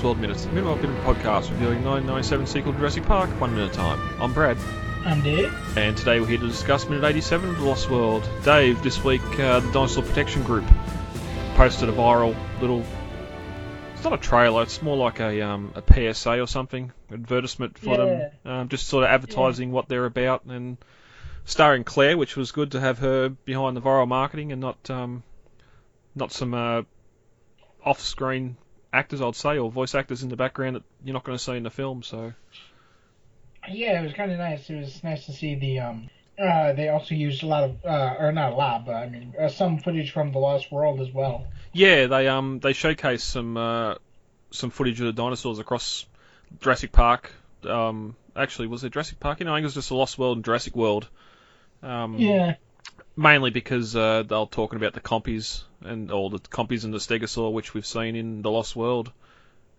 Lost World Minutes, the Minute Minute podcast reviewing 997 sequel to Jurassic Park, one minute time. I'm Brad, I'm Dave. and today we're here to discuss minute 87 of The Lost World. Dave, this week uh, the Dinosaur Protection Group posted a viral little. It's not a trailer, it's more like a, um, a PSA or something, advertisement for them, um, just sort of advertising what they're about and starring Claire, which was good to have her behind the viral marketing and not um, not some uh, off-screen actors, I'd say, or voice actors in the background that you're not going to see in the film. So Yeah, it was kind of nice. It was nice to see the. Um, uh, they also used a lot of, uh, or not a lot, but I mean, uh, some footage from the Lost World as well. yeah, they um they showcased some uh, some footage of the dinosaurs across Jurassic Park. Um, actually, was it Jurassic Park? You know, I think it was just the Lost World and Jurassic World. Um, Yeah. Mainly because uh, they're talking about the compies and all the compies and the stegosaur, which we've seen in the Lost World,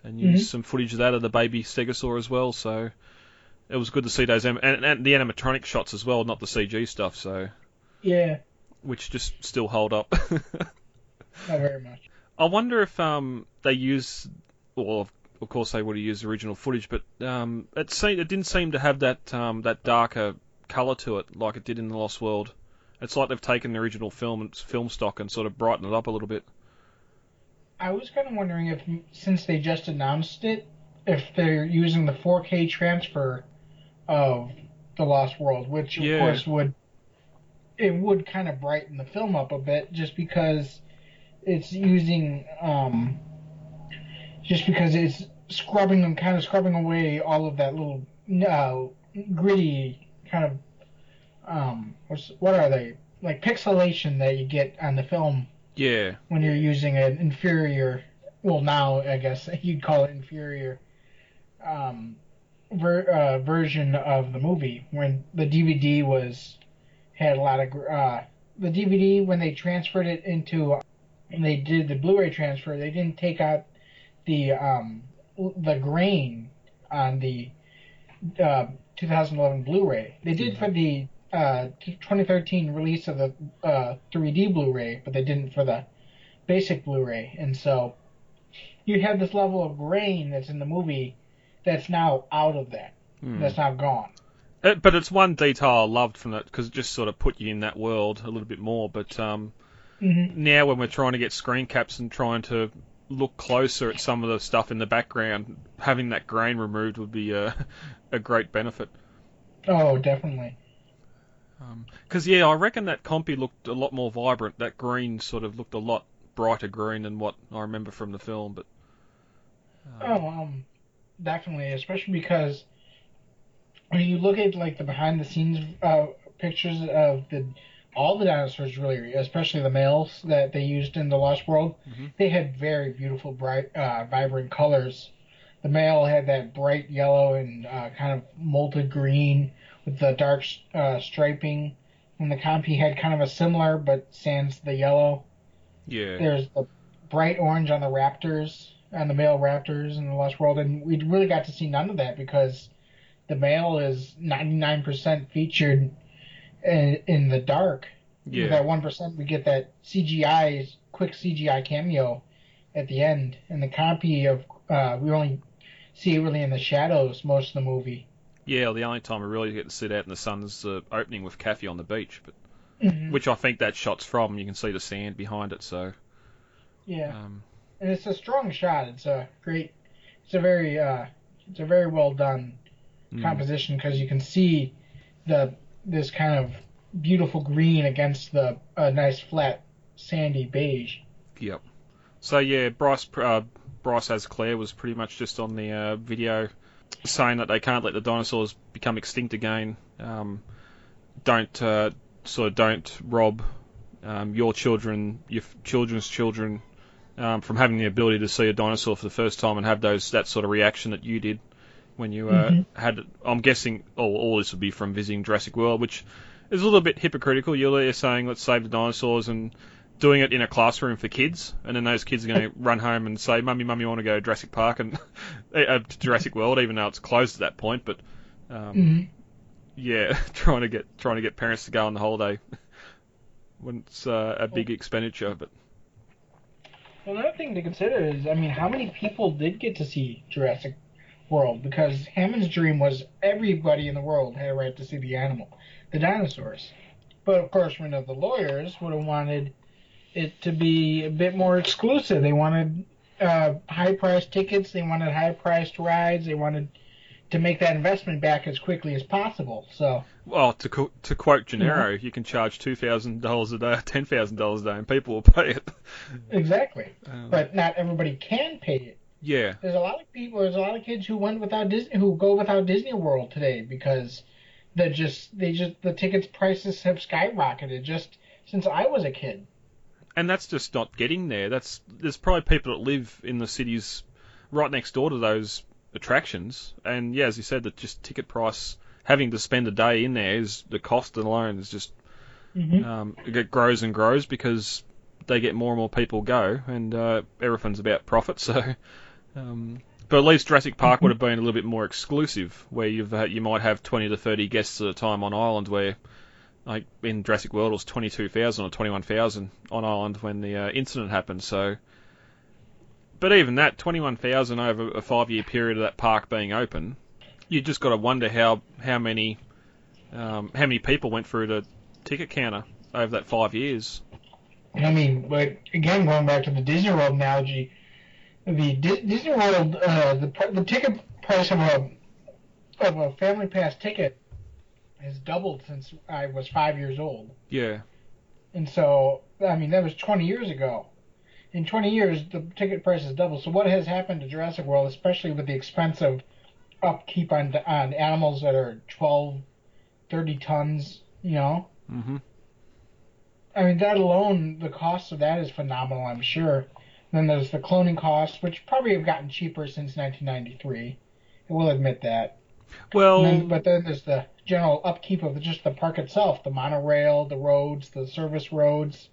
and used some footage of that of the baby stegosaur as well. So it was good to see those and, and the animatronic shots as well, not the CG stuff. So Yeah. which just still hold up. Not very much. I wonder if um they use, well, of, of course they would have used original footage, but um it seemed it didn't seem to have that um that darker color to it like it did in the Lost World. It's like they've taken the original film and film stock and sort of brightened it up a little bit. I was kind of wondering if, since they just announced it, if they're using the 4K transfer of the Lost World, which of Yeah. course would it would kind of brighten the film up a bit, just because it's using um, just because it's scrubbing and kind of scrubbing away all of that little uh, gritty kind of um, what's what are they like pixelation that you get on the film Yeah, when you're using an inferior, well now I guess you'd call it inferior, um, ver- uh, version of the movie. When the DVD was had a lot of uh, the DVD when they transferred it into when they did the Blu-ray transfer, they didn't take out the um, the grain on the uh, 2011 Blu-ray. They did for the uh, 2013 release of the uh, 3D Blu-ray, but they didn't for the basic Blu-ray. And so you have this level of grain that's in the movie that's now out of that. Hmm. That's now gone. It, but it's one detail I loved from it because it just sort of put you in that world a little bit more. But um, Mm-hmm. now when we're trying to get screen caps and trying to look closer at some of the stuff in the background, having that grain removed would be a, a great benefit. Oh, definitely. Because yeah, I reckon that compy looked a lot more vibrant. That green sort of looked a lot brighter green than what I remember from the film. But Oh, um, definitely, especially because when you look at like the behind the scenes uh, pictures of the all the dinosaurs, really, especially the males that they used in the Lost World, Mhm. they had very beautiful, bright, uh, vibrant colors. The male had that bright yellow and uh, kind of molted green with the dark uh, striping, and the compy had kind of a similar but sans the yellow. yeah, There's the bright orange on the raptors, on the male raptors in the Lost World, and we really got to see none of that because the male is 99% featured in, in the dark. yeah, With that 1%, we get that CGI, quick CGI cameo at the end. And the compy of, uh, we only see it really in the shadows most of the movie. Yeah. The only time we really get to sit out in the sun is the opening with Cathy on the beach, but Mhm. which I think that shot's from. You can see the sand behind it, so Yeah. um, and it's a strong shot. It's a great, it's a very, uh, it's a very well done mm. composition because you can see the this kind of beautiful green against the uh, nice flat sandy beige. Yep. So yeah, Bryce uh, Bryce as Claire was pretty much just on the uh, video saying that they can't let the dinosaurs become extinct again. Um, don't uh, sort of don't rob um, your children, your children's children, um, from having the ability to see a dinosaur for the first time and have those that sort of reaction that you did when you uh, Mhm. had. I'm guessing all, all this would be from visiting Jurassic World, which is a little bit hypocritical. You're saying let's save the dinosaurs and doing it in a classroom for kids, and then those kids are going to run home and say, "Mummy, mummy, I want to go to Jurassic Park and uh, to Jurassic World," even though it's closed at that point. But um, Mhm. yeah, trying to get trying to get parents to go on the holiday when it's uh, a big expenditure. But Well, another thing to consider is, I mean, how many people did get to see Jurassic World? Because Hammond's dream was everybody in the world had a right to see the animal, the dinosaurs. But of course, one of the lawyers would have wanted it to be a bit more exclusive. They wanted uh, high priced tickets. They wanted high priced rides. They wanted to make that investment back as quickly as possible. So, well, to co- to quote Gennaro, you can charge two thousand dollars a day, ten thousand dollars a day, and people will pay it. Exactly, um, but not everybody can pay it. Yeah, there's a lot of people. There's a lot of kids who went without Disney, who go without Disney World today because they just they just the tickets prices have skyrocketed just since I was a kid. And that's just not getting there. That's there's probably people that live in the cities right next door to those attractions. And yeah, as you said, that just ticket price, having to spend a day in there is the cost alone is just mm-hmm. um, it grows and grows because they get more and more people go, and uh, everything's about profit. So, um, but at least Jurassic Park mm-hmm. would have been a little bit more exclusive, where you've uh, you might have 20 to 30 guests at a time on island, where like in Jurassic World it was 22,000 or 21,000 on island when the uh, incident happened. So but even that, 21,000 over a five year period of that park being open, you just got to wonder how how many um, how many people went through the ticket counter over that five years. I mean, but again, going back to the Disney World analogy, the Disney World uh, the the ticket price of a of a family pass ticket has doubled since I was five years old. Yeah. And so, I mean, that was 20 years ago in 20 years, the ticket price has doubled. So what has happened to Jurassic World, especially with the expense of upkeep on on animals that are 12, 30 tons, you know? Mm-hmm. I mean, that alone, the cost of that is phenomenal, I'm sure. Then there's the cloning costs, which probably have gotten cheaper since 1993. I will admit that. Well, then, but then there's the general upkeep of just the park itself, the monorail, the roads, the service roads,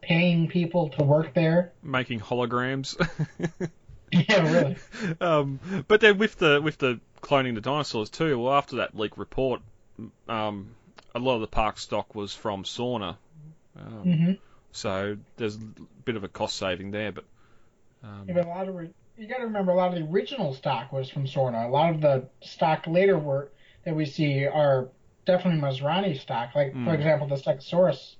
paying people to work there. Making holograms. yeah, really. Um, but then with the with the cloning the dinosaurs too. Well, after that leak report, um, a lot of the park stock was from Sorna. Um, mm-hmm. So there's a bit of a cost saving there, but. Um, yeah, but a lot of re- you got to remember a lot of the original stock was from Sorna. A lot of the stock later work that we see are definitely Masrani stock. Like mm. for example, the Stegosaurus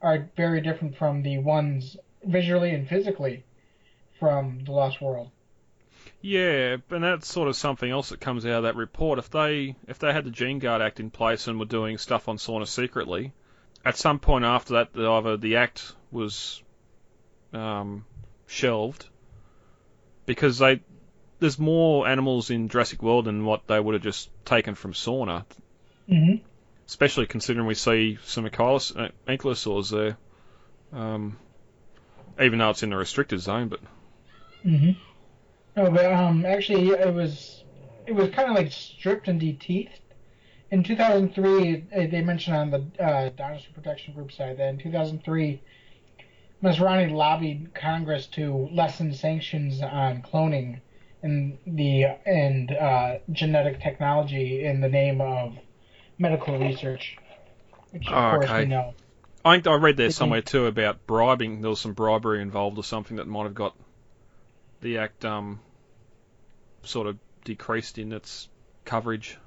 are very different from the ones visually and physically from the Lost World. Yeah, and that's sort of something else that comes out of that report. If they if they had the Gene Guard Act in place and were doing stuff on Sorna secretly, at some point after that, either the act was um, shelved because they there's more animals in Jurassic World than what they would have just taken from Sorna. Mm-hmm especially considering we see some uh, ankylosaurs there, um, even though it's in the restricted zone. But mm-hmm. no, but um, actually, it was it was kind of like stripped and deteethed. In 2003, they mentioned on the uh, Dinosaur Protection Group side that in 2003, Masrani lobbied Congress to lessen sanctions on cloning and the and uh, genetic technology in the name of medical research, which of oh, course okay. we know. I think I read there somewhere too about bribing. There was some bribery involved or something that might have got the act um, sort of decreased in its coverage.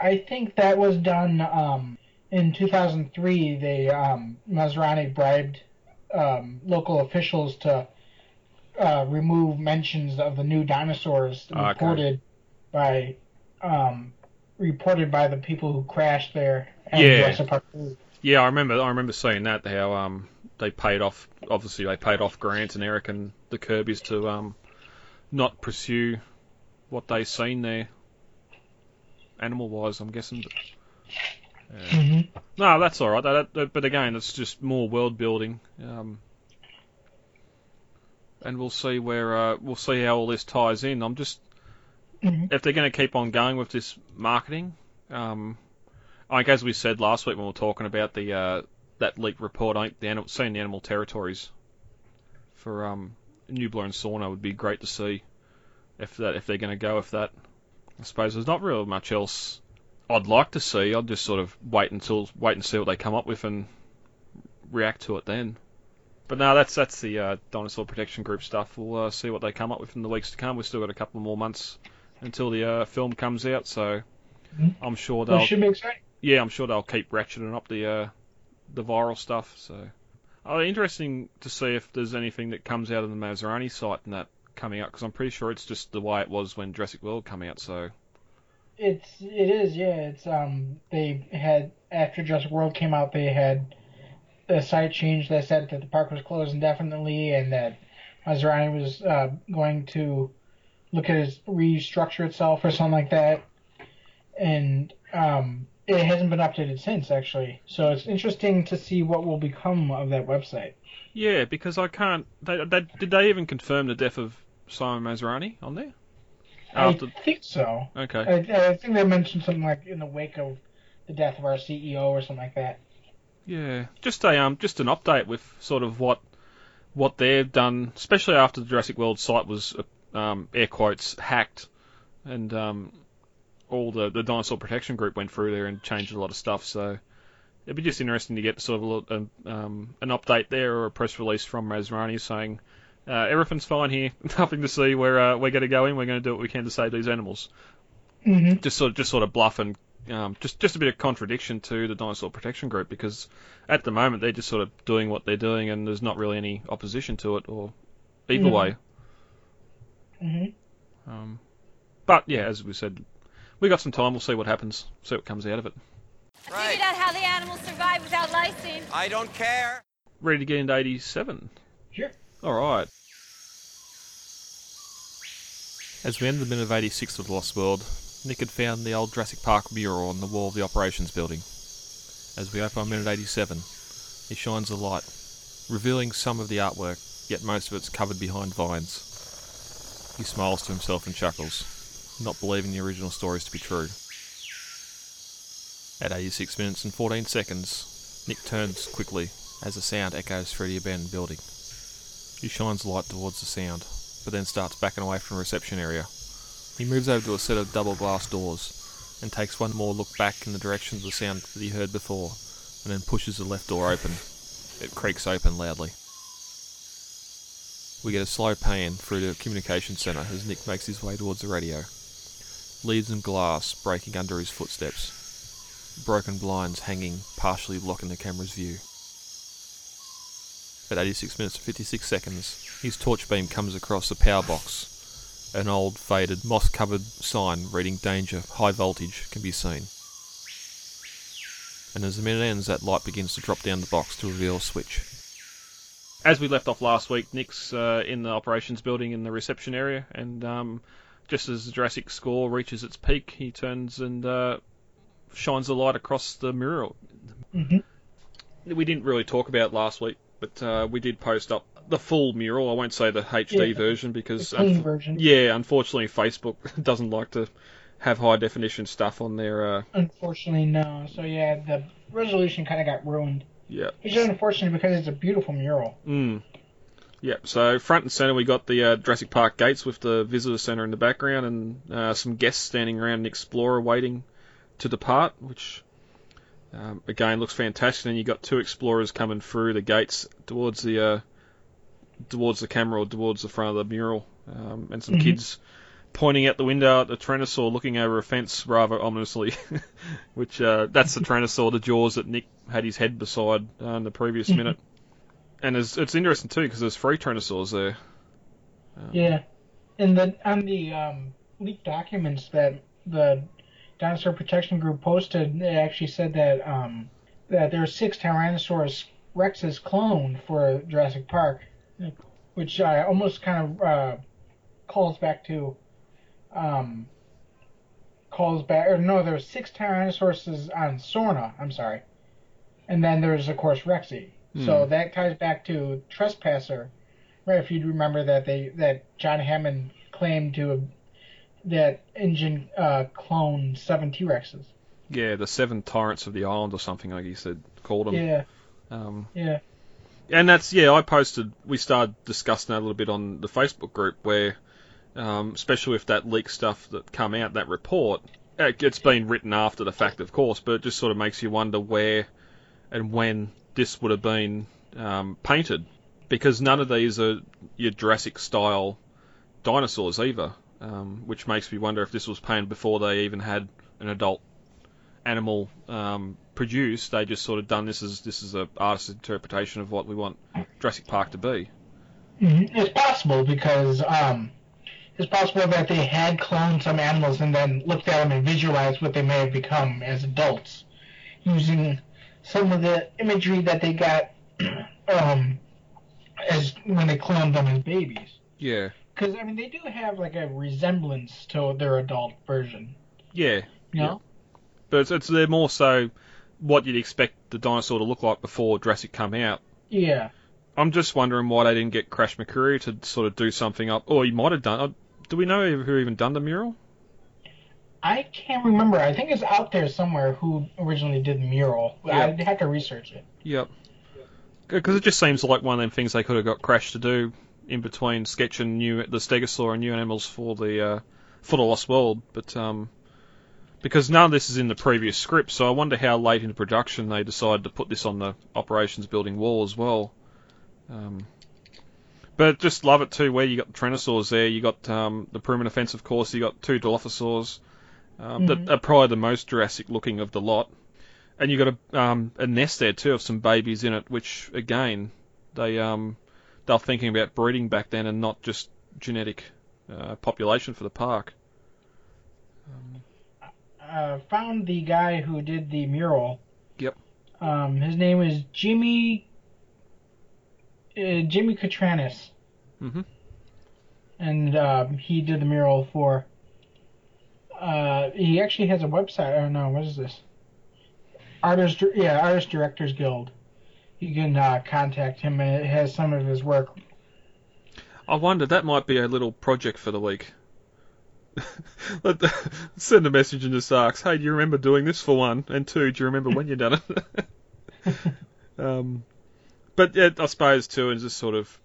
I think that was done um, in 2003. They um, Masrani bribed um, local officials to uh, remove mentions of the new dinosaurs okay. reported by um, reported by the people who crashed there. yeah. Yeah, I remember. I remember seeing that. How um they paid off. Obviously, they paid off Grant and Eric and the Kirby's to um not pursue what they seen there, animal wise. I'm guessing. But, yeah. mm-hmm. No, that's all right. That, that, but again, it's just more world building. Um, and we'll see where uh, we'll see how all this ties in. I'm just Mm-hmm. If they're going to keep on going with this marketing, um, I like as we said last week when we were talking about the uh, that leak report, I think the animal, seeing the animal territories for um, Nublar and Sorna would be great to see if that if they're going to go with that. I suppose there's not really much else I'd like to see. I'd just sort of wait until wait and see what they come up with and react to it then. But no, that's that's the uh, Dinosaur Protection Group stuff. We'll uh, see what they come up with in the weeks to come. We've still got a couple more months until the uh, film comes out, so Mhm. I'm sure they'll should be exciting. yeah, I'm sure they'll keep ratcheting up the uh, the viral stuff. So, oh, interesting to see if there's anything that comes out of the Masrani site and that coming up because I'm pretty sure it's just the way it was when Jurassic World came out. So, It's it is yeah. It's um they had after Jurassic World came out they had the site change that said that the park was closed indefinitely and that Masrani was uh, going to look at his restructure itself or something like that. And um it hasn't been updated since actually. So it's interesting to see what will become of that website. yeah, because I can't. They, they, did they even confirm the death of Simon Masrani on there? After, I think so. okay. I, I think they mentioned something like in the wake of the death of our CEO or something like that. Yeah, just a um, just an update with sort of what what they've done, especially after the Jurassic World site was um, air quotes hacked, and um, all the the Dinosaur Protection Group went through there and changed a lot of stuff. So it'd be just interesting to get sort of a, little- um, um, an update there or a press release from Masrani saying. Uh, everything's fine here. Nothing to see. We're uh, we're going to go in. We're going to do what we can to save these animals. Mm-hmm. Just sort of just sort of bluff and um, just just a bit of contradiction to the Dinosaur Protection Group because at the moment they're just sort of doing what they're doing and there's not really any opposition to it or either Mhm. way. Mm-hmm. Um, but yeah, as we said, we got some time. We'll see what happens. See what comes out of it. I Right. figured out how the animals survive without lysine. I don't care. Ready to get into 87. Sure. All right. As we entered the minute of 86 of the Lost World, Nick had found the old Jurassic Park mural on the wall of the operations building. As we open on minute 87, he shines a light, revealing some of the artwork, yet most of it's covered behind vines. He smiles to himself and chuckles, not believing the original stories to be true. At 86 minutes and 14 seconds, Nick turns quickly as a sound echoes through the abandoned building. He shines light towards the sound, but then starts backing away from the reception area. He moves over to a set of double glass doors and takes one more look back in the direction of the sound that he heard before, and then pushes the left door open. It creaks open loudly. We get a slow pan through the communication centre as Nick makes his way towards the radio. Leaves and glass breaking under his footsteps. Broken blinds hanging, partially blocking the camera's view. At 86 minutes and 56 seconds, his torch beam comes across a power box. An old, faded, moss covered sign reading Danger, High Voltage can be seen. And as the minute ends, that light begins to drop down the box to reveal a switch. As we left off last week, Nick's uh, in the operations building in the reception area, and um, just as the Jurassic score reaches its peak, he turns and uh, shines the light across the mural. Mm-hmm. We didn't really talk about it last week, but uh, we did post up the full mural. I won't say the HD Yeah, version because clean unf- version. yeah, unfortunately Facebook doesn't like to have high definition stuff on their uh, Unfortunately, no. So yeah, the resolution kind of got ruined. yeah. Which is unfortunate because it's a beautiful mural. Mm. Yep. So front and center, we got the uh, Jurassic Park gates with the visitor center in the background, and uh, some guests standing around an explorer waiting to depart, which um, again looks fantastic. And you got two explorers coming through the gates towards the uh, towards the camera or towards the front of the mural, um, and some Mhm. kids pointing out the window at the Tyrannosaur looking over a fence rather ominously, which uh, that's the Tyrannosaur, the jaws that Nick had his head beside uh, in the previous Mhm. minute. And it's, it's interesting too because there's three Tyrannosaurs there. Um, Yeah. And the on the um, leaked documents that the Dinosaur Protection Group posted, they actually said that um, that there are six Tyrannosaurus Rexes cloned for Jurassic Park, which uh, almost kind of uh, calls back to um, calls back or no, there's six Tyrannosauruses on Sorna. I'm sorry, and then there's of course Rexy. So Hmm. that ties back to Trespasser, right? If you remember that they that John Hammond claimed to have that InGen uh, cloned seven T Rexes. Yeah, the seven tyrants of the island or something like he said called them. Yeah, Um, yeah, and that's yeah. I posted. We started discussing that a little bit on the Facebook group where, um, especially with that leak stuff that come out, that report. it- It's been written after the fact, of course, but it just sort of makes you wonder where and when this would have been um, painted. because none of these are your Jurassic style dinosaurs either, um, which makes me wonder if this was painted before they even had an adult animal um, produced. They just sort of done this as this is a artist's interpretation of what we want Jurassic Park to be. Mhm. It's possible because um, it's possible that they had cloned some animals and then looked at them and visualized what they may have become as adults, using some of the imagery that they got um, as when they cloned them as babies. Yeah, Because I mean, they do have like a resemblance to their adult version. yeah, You know? but it's, it's they're more so what you'd expect the dinosaur to look like before Jurassic come out. Yeah. I'm just wondering why they didn't get Crash McCreery to sort of do something up, or he might have done. uh, Do we know who even done the mural? I can't remember. I think it's out there somewhere who originally did the mural. Yeah. I'd have to research it. Yep. Because it just seems like one of them things they could have got Crash to do in between sketching new the Stegosaur and new animals for the uh, for the Lost World, but um, because none of this is in the previous script, so I wonder how late into production they decided to put this on the operations building wall as well. Um, but just love it too, where you got the Tyrannosaurs there, you got um, the Priminophence, of course, you got two Dilophosaurs um, Mhm. that are probably the most Jurassic looking of the lot. And you got a um, a nest there too of some babies in it, which again they um they're thinking about breeding back then and not just genetic uh, population for the park. Uh, found the guy who did the mural. Yep. Um, his name is Jimmy. Uh, Jimmy Catranis, Mhm. and um, he did the mural for. Uh, he actually has a website. I don't know what is this. Artist, yeah, Artist Directors Guild. You can uh, contact him, and it has some of his work. I wonder that might be a little project for the week. Let the, send a message into ask, hey, do you remember doing this for one? And two, do you remember when you done it? um, but yeah, I suppose too, and just sort of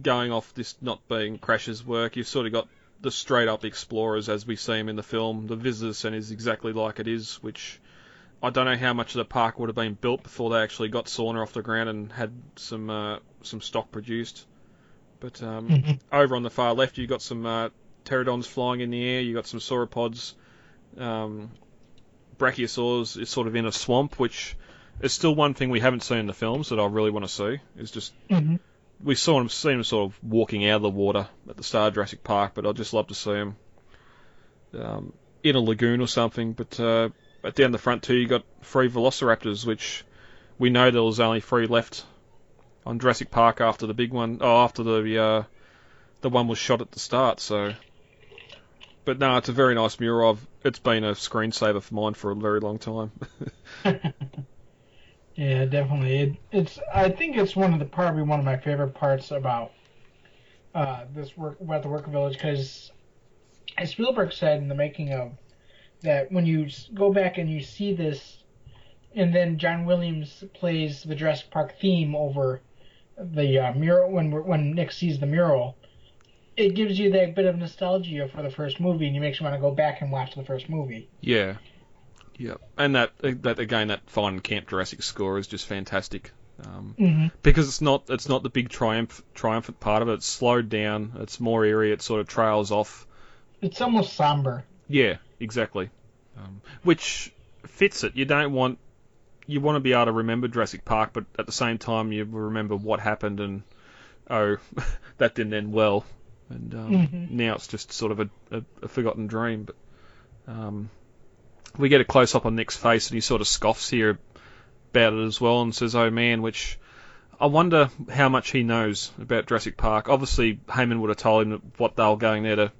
going off this not being Crash's work, you've sort of got the straight up explorers as we see them in the film. The visitor centre is exactly like it is, which I don't know how much of the park would have been built before they actually got Sorna off the ground and had some uh, some stock produced. But um, Mhm. over on the far left, you've got some uh, pterodons flying in the air. You've got some sauropods. Um, Brachiosaurs is sort of in a swamp, which is still one thing we haven't seen in the films that I really want to see. Is just Mhm. we saw him, seen him sort of walking out of the water at the start of Jurassic Park, but I'd just love to see him um, in a lagoon or something. But uh, but down the front too, you got three Velociraptors, which we know there was only three left on Jurassic Park after the big one. Oh, after the uh, the one was shot at the start. So, but no, it's a very nice mural. I've, it's been a screensaver for mine for a very long time. yeah, definitely. It, it's. I think it's one of the probably one of my favorite parts about uh, this work about the work village because as Spielberg said in the making of that when you go back and you see this, and then John Williams plays the Jurassic Park theme over the uh, mural when when Nick sees the mural. It gives you that bit of nostalgia for the first movie, and you makes you want to go back and watch the first movie. Yeah. Yeah. And that that again that fine Camp Jurassic score is just fantastic. Um, Mm-hmm. because it's not it's not the big triumph triumphant part of it. It's slowed down. It's more eerie. It sort of trails off. It's almost somber. Yeah, exactly. Um, which fits it. You don't want you want to be able to remember Jurassic Park, but at the same time you remember what happened and oh that didn't end well. And um, Mhm. now it's just sort of a, a, a forgotten dream. But um, we get a close up on Nick's face, and he sort of scoffs here about it as well, and says, "Oh man," which I wonder how much he knows about Jurassic Park. Obviously, Hammond would have told him what they were going there to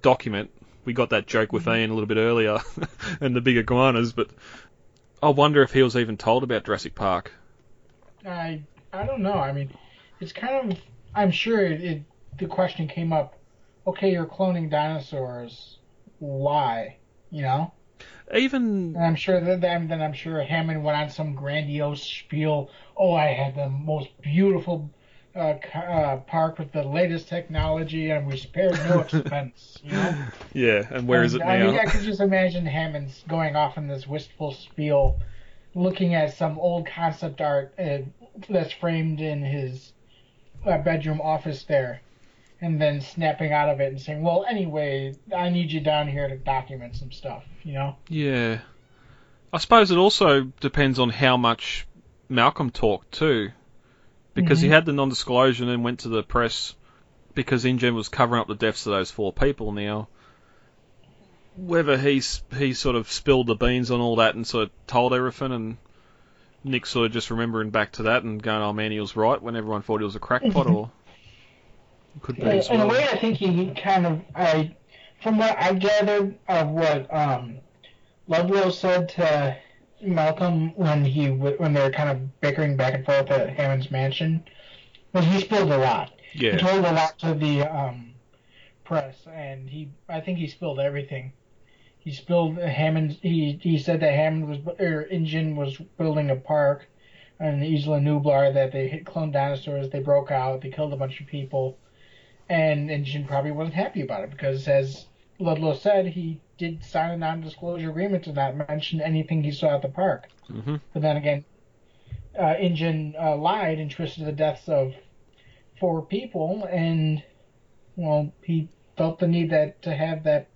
document. We got that joke with Ian a little bit earlier, and the big iguanas, but I wonder if he was even told about Jurassic Park. I I don't know. I mean, it's kind of. I'm sure it, it the question came up. Okay, you're cloning dinosaurs. Why? You know. Even And I'm sure that then, then I'm sure Hammond went on some grandiose spiel. Oh, I had the most beautiful uh, uh, park with the latest technology, and we spared no expense. You know. yeah, and where is it And, now? I mean, I could just imagine Hammond's going off in this wistful spiel, looking at some old concept art uh, that's framed in his uh, bedroom office there, and then snapping out of it and saying, "Well, anyway, I need you down here to document some stuff," you know. Yeah. I suppose it also depends on how much Malcolm talked too, because he Mhm. had the non-disclosure and then went to the press because InGen was covering up the deaths of those four people. Now, whether he's he sort of spilled the beans on all that and sort of told everything, and Nick sort of just remembering back to that and going, "Oh man, he was right," when everyone thought he was a crackpot, or could be as in a way, I think he kind of, I, from what I gathered of what um, Ludlow said to Malcolm when he when they were kind of bickering back and forth at Hammond's mansion, was he spilled a lot. Yeah. He told a lot to the um, press, and he, I think he spilled everything. He spilled Hammond. He he said that Hammond was or InGen was building a park on Isla Nublar that they hit cloned dinosaurs. They broke out. They killed a bunch of people, and InGen probably wasn't happy about it because, as Ludlow said, he did sign a non-disclosure agreement to not mention anything he saw at the park. hmm But then again, uh, InGen uh, lied and twisted the deaths of four people, and well, he felt the need that to have that,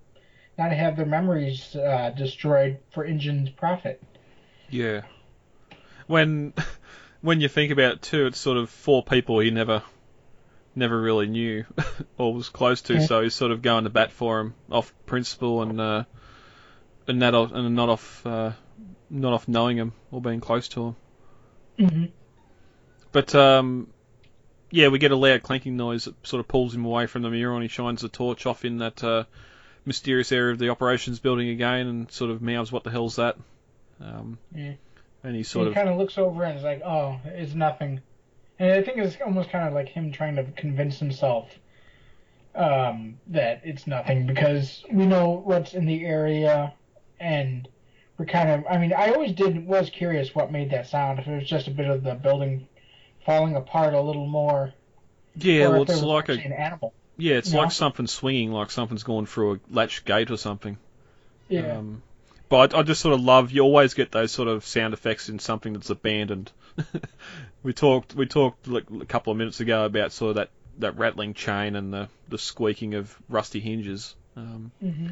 not to have their memories uh, destroyed for InGen's profit. Yeah. When when you think about it too, it's sort of four people he never never really knew or was close to, Yeah. so he's sort of going to bat for him off principle and uh, and not off, and not off uh, not off knowing him or being close to him. Mm-hmm. But um, yeah, we get a loud clanking noise that sort of pulls him away from the mirror, and he shines the torch off in that uh, mysterious area of the operations building again, and sort of mouths, "What the hell's that?" Um, Yeah. And he sort he of kind of looks over and is like, "Oh, it's nothing," and I think it's almost kind of like him trying to convince himself um, that it's nothing because we know what's in the area, and we're kind of. I mean, I always did was curious what made that sound. If it was just a bit of the building falling apart a little more, yeah, well, it's was like a an animal. Yeah, it's like something swinging, like something's going through a latch gate or something. Yeah. Um, but I, I just sort of love. You always get those sort of sound effects in something that's abandoned. we talked. We talked like, a couple of minutes ago about sort of that, that rattling chain and the, the squeaking of rusty hinges. Um, hmm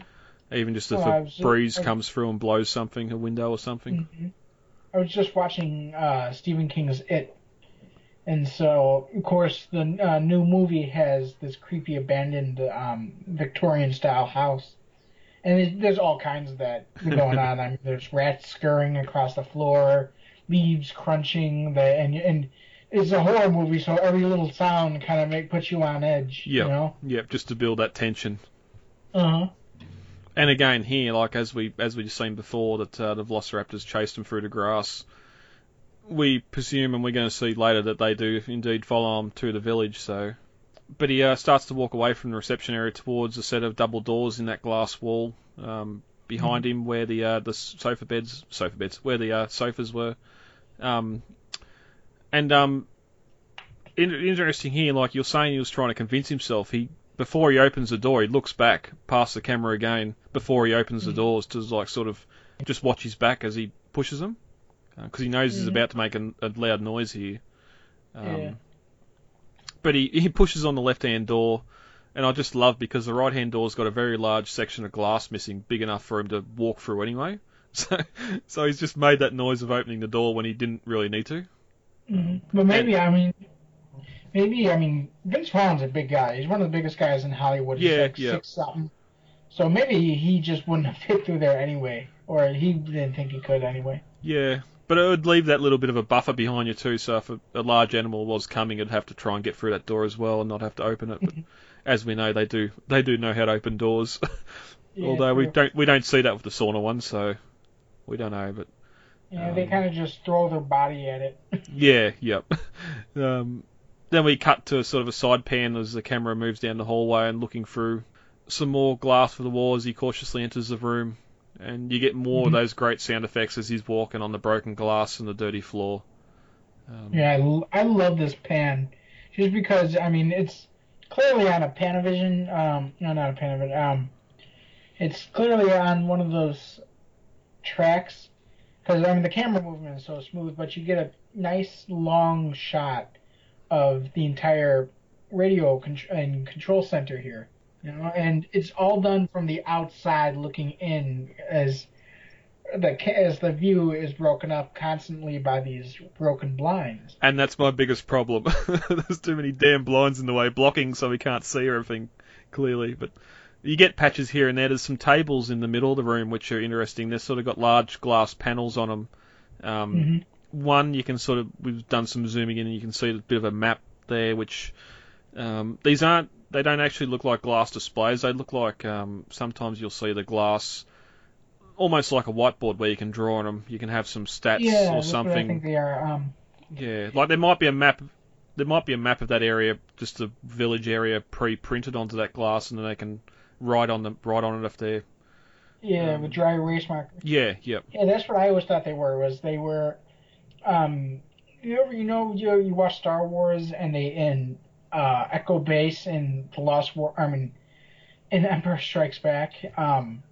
even just if Well, a was- breeze I- comes through and blows something, a window or something. hmm I was just watching uh, Stephen King's It, and so of course the uh, new movie has this creepy abandoned um, Victorian style house, and it, there's all kinds of that going on. I mean, there's rats scurrying across the floor, leaves crunching, the and and it's a horror movie, so every little sound kind of make puts you on edge. Yeah. You know. Yep, just to build that tension. Uh huh. And again, here, like as we as we just seen before, that uh, the Velociraptors chased them through the grass. We presume, and we're going to see later, that they do indeed follow them to the village. So, but he uh, starts to walk away from the reception area towards a set of double doors in that glass wall um, behind him, where the uh, the sofa beds, sofa beds, where the uh, sofas were. Um, and um, in, interesting here, like you're saying, he was trying to convince himself. He before he opens the door, he looks back past the camera again before he opens the Mhm. doors to like sort of just watch his back as he pushes them because he knows he's Mhm. about to make a, a loud noise here. Um, Yeah. But he, he pushes on the left hand door, and I just love because the right hand door's got a very large section of glass missing, big enough for him to walk through anyway. So, so he's just made that noise of opening the door when he didn't really need to. hmm But maybe I mean, maybe I mean Vince Vaughn's a big guy. He's one of the biggest guys in Hollywood. He's Yeah, like yeah. six something. So maybe he just wouldn't have fit through there anyway, or he didn't think he could anyway. Yeah, but it would leave that little bit of a buffer behind you too. So if a, a large animal was coming, it'd have to try and get through that door as well and not have to open it. But as we know, they do they do know how to open doors. Yeah, Although we don't we don't see that with the Sorna one, so we don't know. But Yeah, they um, kind of just throw their body at it. yeah, yep. um, then we cut to sort of a side pan as the camera moves down the hallway and looking through some more glass for the wall as he cautiously enters the room. And you get more of Mhm. those great sound effects as he's walking on the broken glass and the dirty floor. Um, Yeah, I, l- I love this pan, just because I mean it's clearly on a Panavision. Um, no, not a Panavision. Um, it's clearly on one of those tracks because I mean the camera movement is so smooth, but you get a nice long shot of the entire radio con- and control center here. You know, and it's all done from the outside looking in as the as the view is broken up constantly by these broken blinds. And that's my biggest problem. There's too many damn blinds in the way, blocking so we can't see everything clearly. But you get patches here and there. There's some tables in the middle of the room which are interesting. They've sort of got large glass panels on them. Um, Mhm. One you can sort of we've done some zooming in and you can see a bit of a map there, which um, these aren't. They don't actually look like glass displays. They look like um, sometimes you'll see the glass. Almost like a whiteboard where you can draw on them. You can have some stats Yeah, or something. what I think they are. Um, Yeah, like there might be a map. There might be a map of that area, just a village area, pre-printed onto that glass, and then they can write on the write on it if they're. yeah, Um, with dry erase markers. Yeah, yep, Yeah, that's what I always thought they were. Was they were, um, you ever you know you you watch Star Wars and they in uh, Echo Base in the Lost War. I mean, in Empire Strikes Back. Um,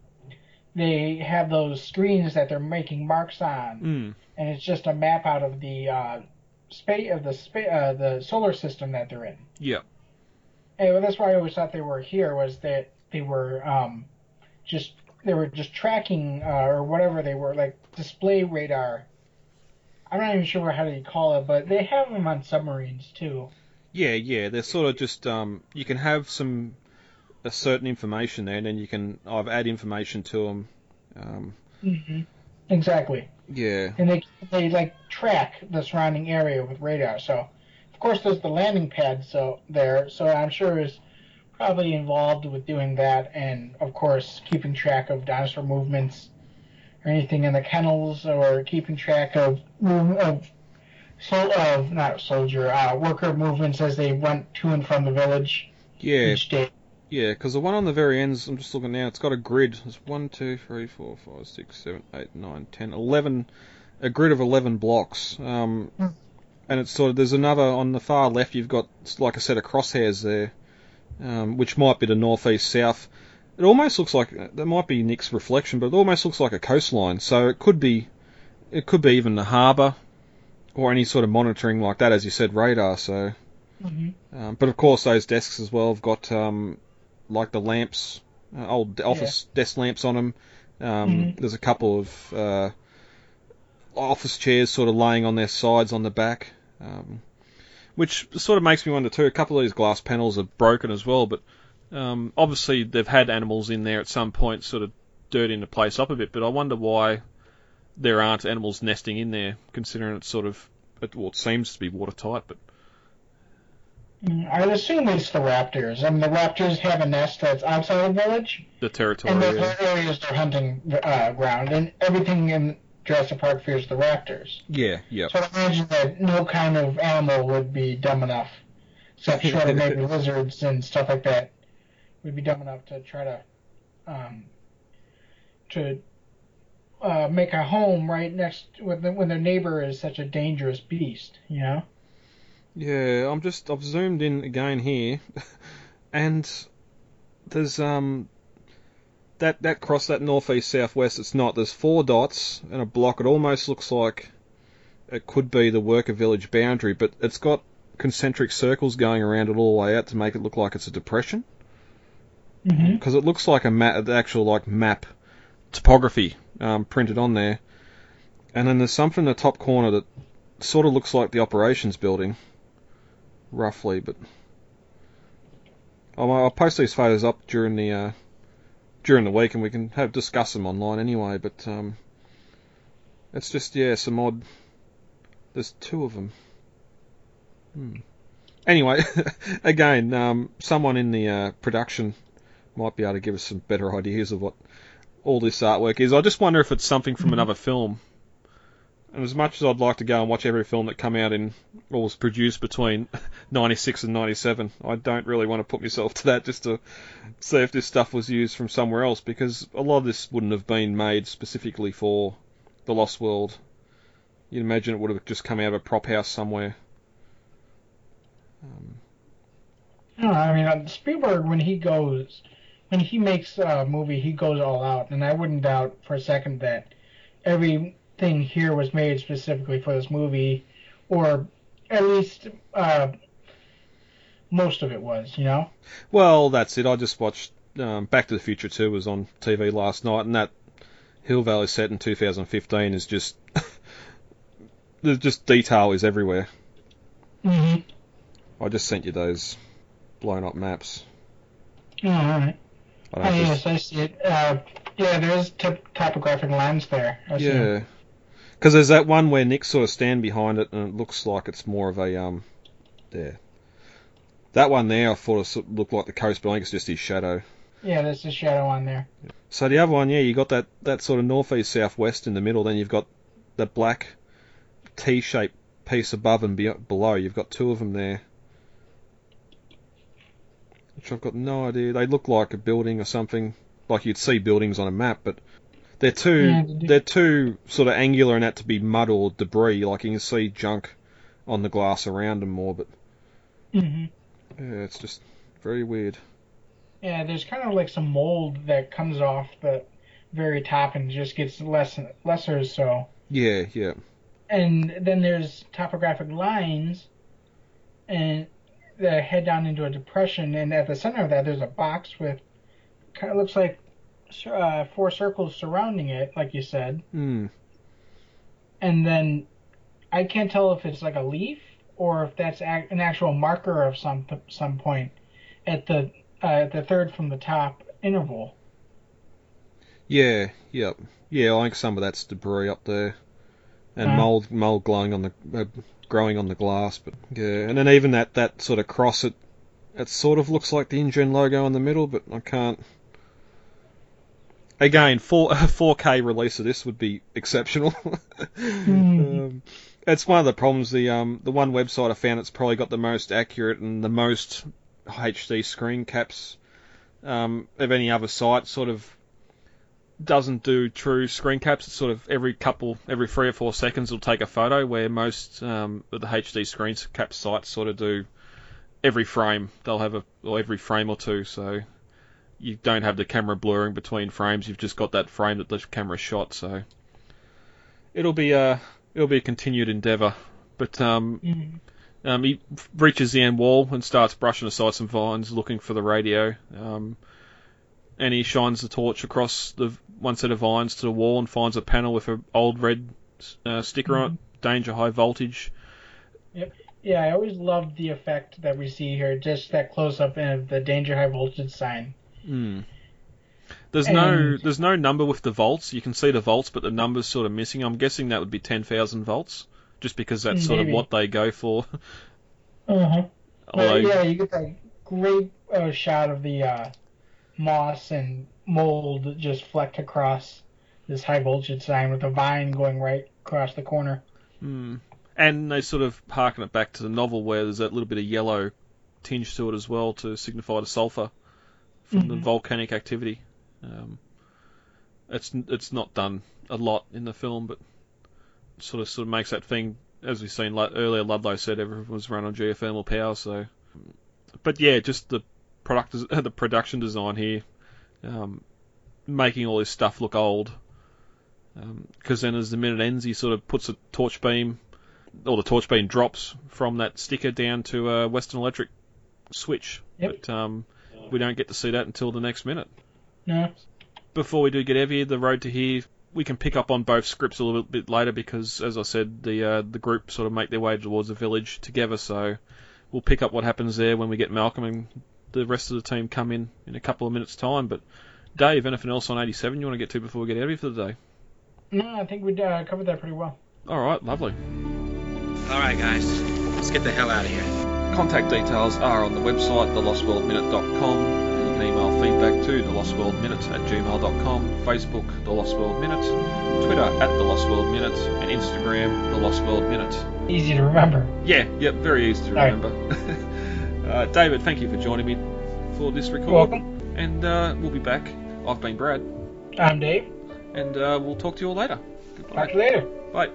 they have those screens that they're making marks on, mm, and it's just a map out of the uh, space of the spa- uh, the solar system that they're in. Yeah. And well, that's why I always thought they were here was that they were um, just they were just tracking uh, or whatever they were like display radar. I'm not even sure how to call it, but they have them on submarines too. Yeah, yeah. They're sort of just um, you can have some a certain information there, and then you can I've add information to them. Um, Mm-hmm. Exactly, yeah, and they they like track the surrounding area with radar. So, of course, there's the landing pad so there. So I'm sure is probably involved with doing that, and of course keeping track of dinosaur movements or anything in the kennels, or keeping track of of so of not soldier uh, worker movements as they went to and from the village yeah, each day. yeah. Because the one on the very end, I'm just looking now. It's got a grid. It's one, two, three, four, five, six, seven, eight, nine, ten, eleven. A grid of eleven blocks. Um, Hmm. and it's sort of there's another on the far left. You've got like a set of crosshairs there, um, which might be the northeast south. It almost looks like that might be Nick's reflection, but it almost looks like a coastline. So it could be, it could be even the harbour, or any sort of monitoring like that, as you said, radar. So, hmm um, but of course those desks as well have got um, like the lamps, uh, old office desk lamps on them. Um, Mhm. There's a couple of uh, office chairs sort of laying on their sides on the back, um, which sort of makes me wonder too. A couple of these glass panels are broken as well, but um, obviously they've had animals in there at some point, sort of dirtying the place up a bit. But I wonder why there aren't animals nesting in there, considering it's sort of it, well, it seems to be watertight, but Mm, I'd assume it's the raptors. I mean, the raptors have a nest that's outside the village, the territory. and those yeah. areas their hunting uh, ground, and everything in Jurassic Park fears the raptors. Yeah, yeah. So I imagine that no kind of animal would be dumb enough, except short of maybe lizards and stuff like that, would be dumb enough to try to, um, to uh, make a home right next with the, when their neighbor is such a dangerous beast. You know. Yeah, I'm just I've zoomed in again here, and there's um that that cross that northeast southwest. It's not. There's four dots and a block. It almost looks like it could be the worker village boundary, but it's got concentric circles going around it all the way out to make it look like it's a depression. Mm-hmm. Because it looks like a map, the actual like map topography um, printed on there, and then there's something in the top corner that sort of looks like the operations building, roughly. But I'll, I'll post these photos up during the uh, during the week, and we can have discuss them online anyway. But um, it's just yeah, some odd. There's two of them. Hmm. Anyway, again, um, someone in the uh, production might be able to give us some better ideas of what all this artwork is. I just wonder if it's something from another film. And as much as I'd like to go and watch every film that come out in or was produced between 96 and 97, I don't really want to put myself to that just to see if this stuff was used from somewhere else because a lot of this wouldn't have been made specifically for The Lost World. You'd imagine it would have just come out of a prop house somewhere. Um, I mean uh, Spielberg when he goes, when he makes a movie, he goes all out, and I wouldn't doubt for a second that everything here was made specifically for this movie, or at least uh, most of it was. You know. Well, that's it. I just watched um, Back to the Future 2 was on TV last night, and that Hill Valley set in 2015 is just there's just detail is everywhere. Mm-hmm. I just sent you those blown up maps. Oh, all right. I Oh, don't know if yes, I see it. Uh, yeah, there is top- topographic lines there. I it's- see 'em. yeah, because there's that one where Nick sort of stand behind it, and it looks like it's more of a um, there. That one there, I thought it sort of looked like the coast, but I think it's just his shadow. Yeah, there's a shadow on there. So the other one, yeah, you got that, that sort of northeast southwest in the middle. Then you've got the black T-shaped piece above and be- below. You've got two of them there, which I've got no idea. They look like a building or something, like you'd see buildings on a map, but they're too Yeah, they're too sort of angular and that to be mud or debris. Like you can see junk on the glass around them more, but hmm yeah, it's just very weird. Yeah, there's kind of like some mold that comes off the very top and just gets less lesser so. Yeah, yeah, And then there's topographic lines, and that head down into a depression. And at the center of that, there's a box with kind of looks like uh, four circles surrounding it, like you said. hmm. And then I can't tell if it's like a leaf or if that's an actual marker of some some point at the uh, at the third from the top interval. Yeah, yep. Yeah, I think some of that's debris up there. And Uh. mold mold glowing on the uh, growing on the glass, but yeah, and then even that that sort of cross it it sort of looks like the InGen logo in the middle, but I can't Again, 4 4K release of this would be exceptional. um, it's one of the problems. The um the one website I found it's probably got the most accurate and the most HD screen caps um, of any other site. Sort of doesn't do true screen caps. It's sort of every couple, every three or four seconds, it'll take a photo. Where most um, of the HD screen cap sites sort of do every frame. They'll have a or every frame or two. So you don't have the camera blurring between frames. You've just got that frame that the camera shot. So it'll be a it'll be a continued endeavour. But um, Mhm. um, he reaches the end wall and starts brushing aside some vines, looking for the radio. Um, and he shines the torch across the one set of vines to the wall and finds a panel with an old red uh, sticker on it, danger high voltage. Yep. Yeah, I always loved the effect that we see here, just that close up of the danger high voltage sign. Hmm. There's no there's no number with the volts. You can see the volts, but the number's sort of missing. I'm guessing that would be 10,000 volts, just because that's sort of what they go for. Uh-huh. Although, yeah, you get that great uh, shot of the uh, moss and mold just flecked across this high voltage sign with a vine going right across the corner. Hmm. And they sort of harken it back to the novel where there's that little bit of yellow tinge to it as well to signify the sulfur from the Mhm. volcanic activity. Um, it's it's not done a lot in the film, but sort of sort of makes that thing as we've seen like earlier. Ludlow said everything was run on geothermal power, so. But yeah, just the product the production design here, um, making all this stuff look old. Because then, as the minute ends, he sort of puts a torch beam, or the torch beam drops from that sticker down to a Western Electric switch. Yep. But um, we don't get to see that until the next minute. No. Before we do get heavy, the road to here, we can pick up on both scripts a little bit later because, as I said, the uh, the group sort of make their way towards the village together. So we'll pick up what happens there when we get Malcolm and the rest of the team come in in a couple of minutes' time. But Dave, anything else on 87 you want to get to before we get out of here for the day? No, I think we uh, covered that pretty well. All right, lovely. All right, guys, let's get the hell out of here. Contact details are on the website, thelostworldminute.com. You can email feedback to thelostworldminute at gmail.com, Facebook, The Lost World Minute, Twitter at The Lost World Minute, and Instagram, The Lost World Minute. Easy to remember. Yeah, yep, very easy to Right. remember. uh, David, thank you for joining me for this record. Welcome. And uh, we'll be back. I've been Brad, I'm Dave. and uh, we'll talk to you all later. Talk Goodbye. to you later. Bye.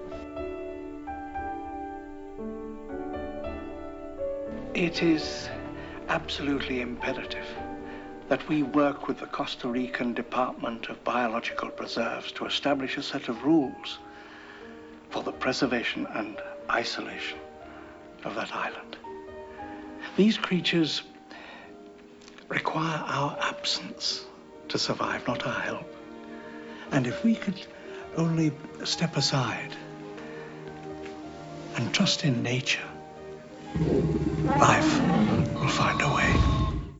It is absolutely imperative that we work with the Costa Rican Department of Biological Preserves to establish a set of rules for the preservation and isolation of that island. These creatures require our absence to survive, not our help. And if we could only step aside and trust in nature, life will find a way.